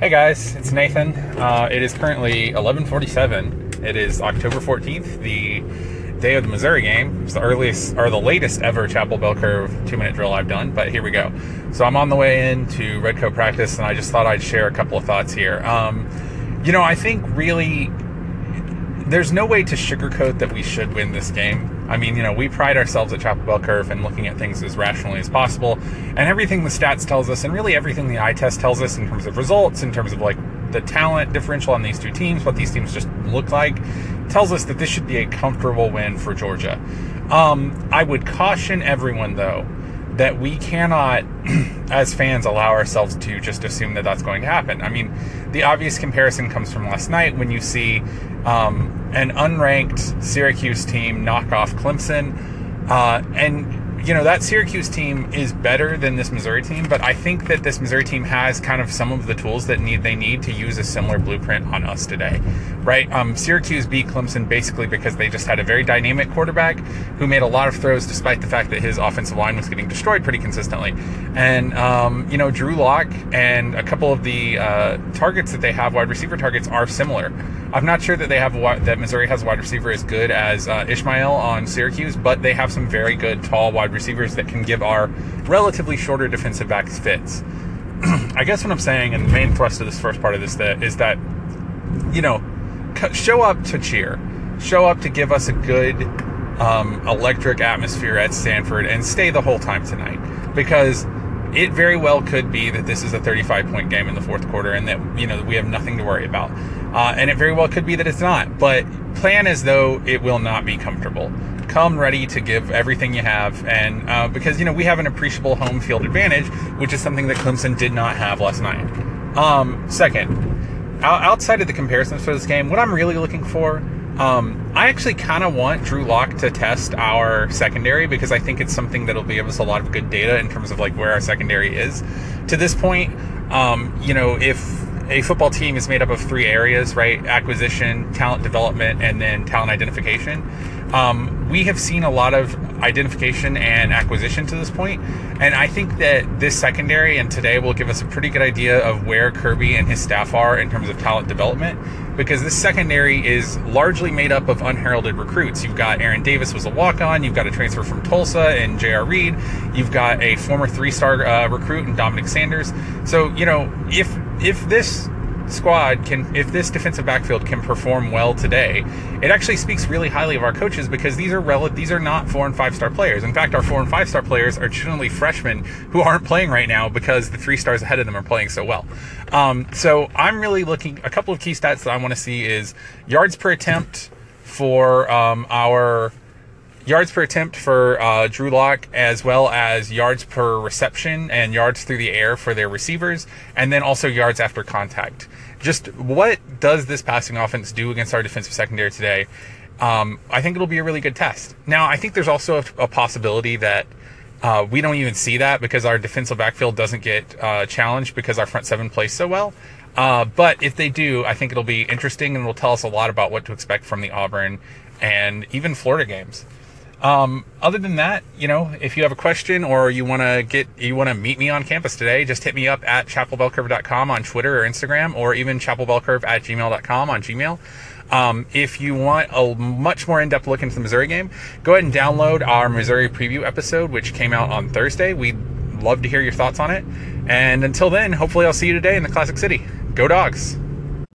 Hey guys, it's Nathan. Uh, it is currently 11:47. It is October 14th, the day of the Missouri game. It's the earliest or the latest ever Chapel Bell Curve two-minute drill I've done, but here we go. So I'm on the way into Redcoat practice, and I just thought I'd share a couple of thoughts here. Um, you know, I think really there's no way to sugarcoat that we should win this game. I mean, you know, we pride ourselves at Chapel Bell Curve and looking at things as rationally as possible, and everything the stats tells us, and really everything the eye test tells us in terms of results, in terms of like the talent differential on these two teams, what these teams just look like, tells us that this should be a comfortable win for Georgia. Um, I would caution everyone though that we cannot, as fans, allow ourselves to just assume that that's going to happen. I mean, the obvious comparison comes from last night when you see um, an unranked Syracuse team knock off Clemson. Uh, and you know that Syracuse team is better than this Missouri team, but I think that this Missouri team has kind of some of the tools that need they need to use a similar blueprint on us today, right? Um, Syracuse beat Clemson basically because they just had a very dynamic quarterback who made a lot of throws despite the fact that his offensive line was getting destroyed pretty consistently, and um, you know Drew Lock and a couple of the uh, targets that they have, wide receiver targets, are similar. I'm not sure that they have that Missouri has a wide receiver as good as uh, Ishmael on Syracuse, but they have some very good tall wide receivers that can give our relatively shorter defensive backs fits. I guess what I'm saying, and the main thrust of this first part of this that is that, you know, show up to cheer, show up to give us a good um, electric atmosphere at Sanford, and stay the whole time tonight. Because it very well could be that this is a 35 point game in the fourth quarter and that you know we have nothing to worry about. Uh, and it very well could be that it's not. But plan as though it will not be comfortable come ready to give everything you have and uh, because you know we have an appreciable home field advantage which is something that clemson did not have last night um, second outside of the comparisons for this game what i'm really looking for um, I actually kind of want Drew Lock to test our secondary because I think it's something that'll give us a lot of good data in terms of like where our secondary is. To this point, um, you know, if a football team is made up of three areas, right? Acquisition, talent development, and then talent identification. Um, we have seen a lot of identification and acquisition to this point, and I think that this secondary and today will give us a pretty good idea of where Kirby and his staff are in terms of talent development. Because this secondary is largely made up of unheralded recruits. You've got Aaron Davis was a walk-on. You've got a transfer from Tulsa and J.R. Reed. You've got a former three-star uh, recruit and Dominick Sanders. So you know if if this squad can, if this defensive backfield can perform well today, it actually speaks really highly of our coaches because these are rel- these are not four and five star players. In fact, our four and five star players are generally freshmen who aren't playing right now because the three stars ahead of them are playing so well. Um, so I'm really looking. A couple of key stats that I want to see is yards per attempt for um, our yards per attempt for uh, Drew Lock, as well as yards per reception and yards through the air for their receivers, and then also yards after contact. Just what does this passing offense do against our defensive secondary today? Um, I think it'll be a really good test. Now, I think there's also a, a possibility that uh, we don't even see that because our defensive backfield doesn't get uh, challenged because our front seven plays so well. Uh, but if they do, I think it'll be interesting and will tell us a lot about what to expect from the Auburn and even Florida games. Um, other than that, you know, if you have a question or you want to get, you want to meet me on campus today, just hit me up at chapelbellcurve.com on Twitter or Instagram, or even chapelbellcurve at gmail.com on Gmail. Um, if you want a much more in-depth look into the Missouri game, go ahead and download our Missouri preview episode, which came out on Thursday. We'd love to hear your thoughts on it. And until then, hopefully I'll see you today in the Classic City. Go Dogs!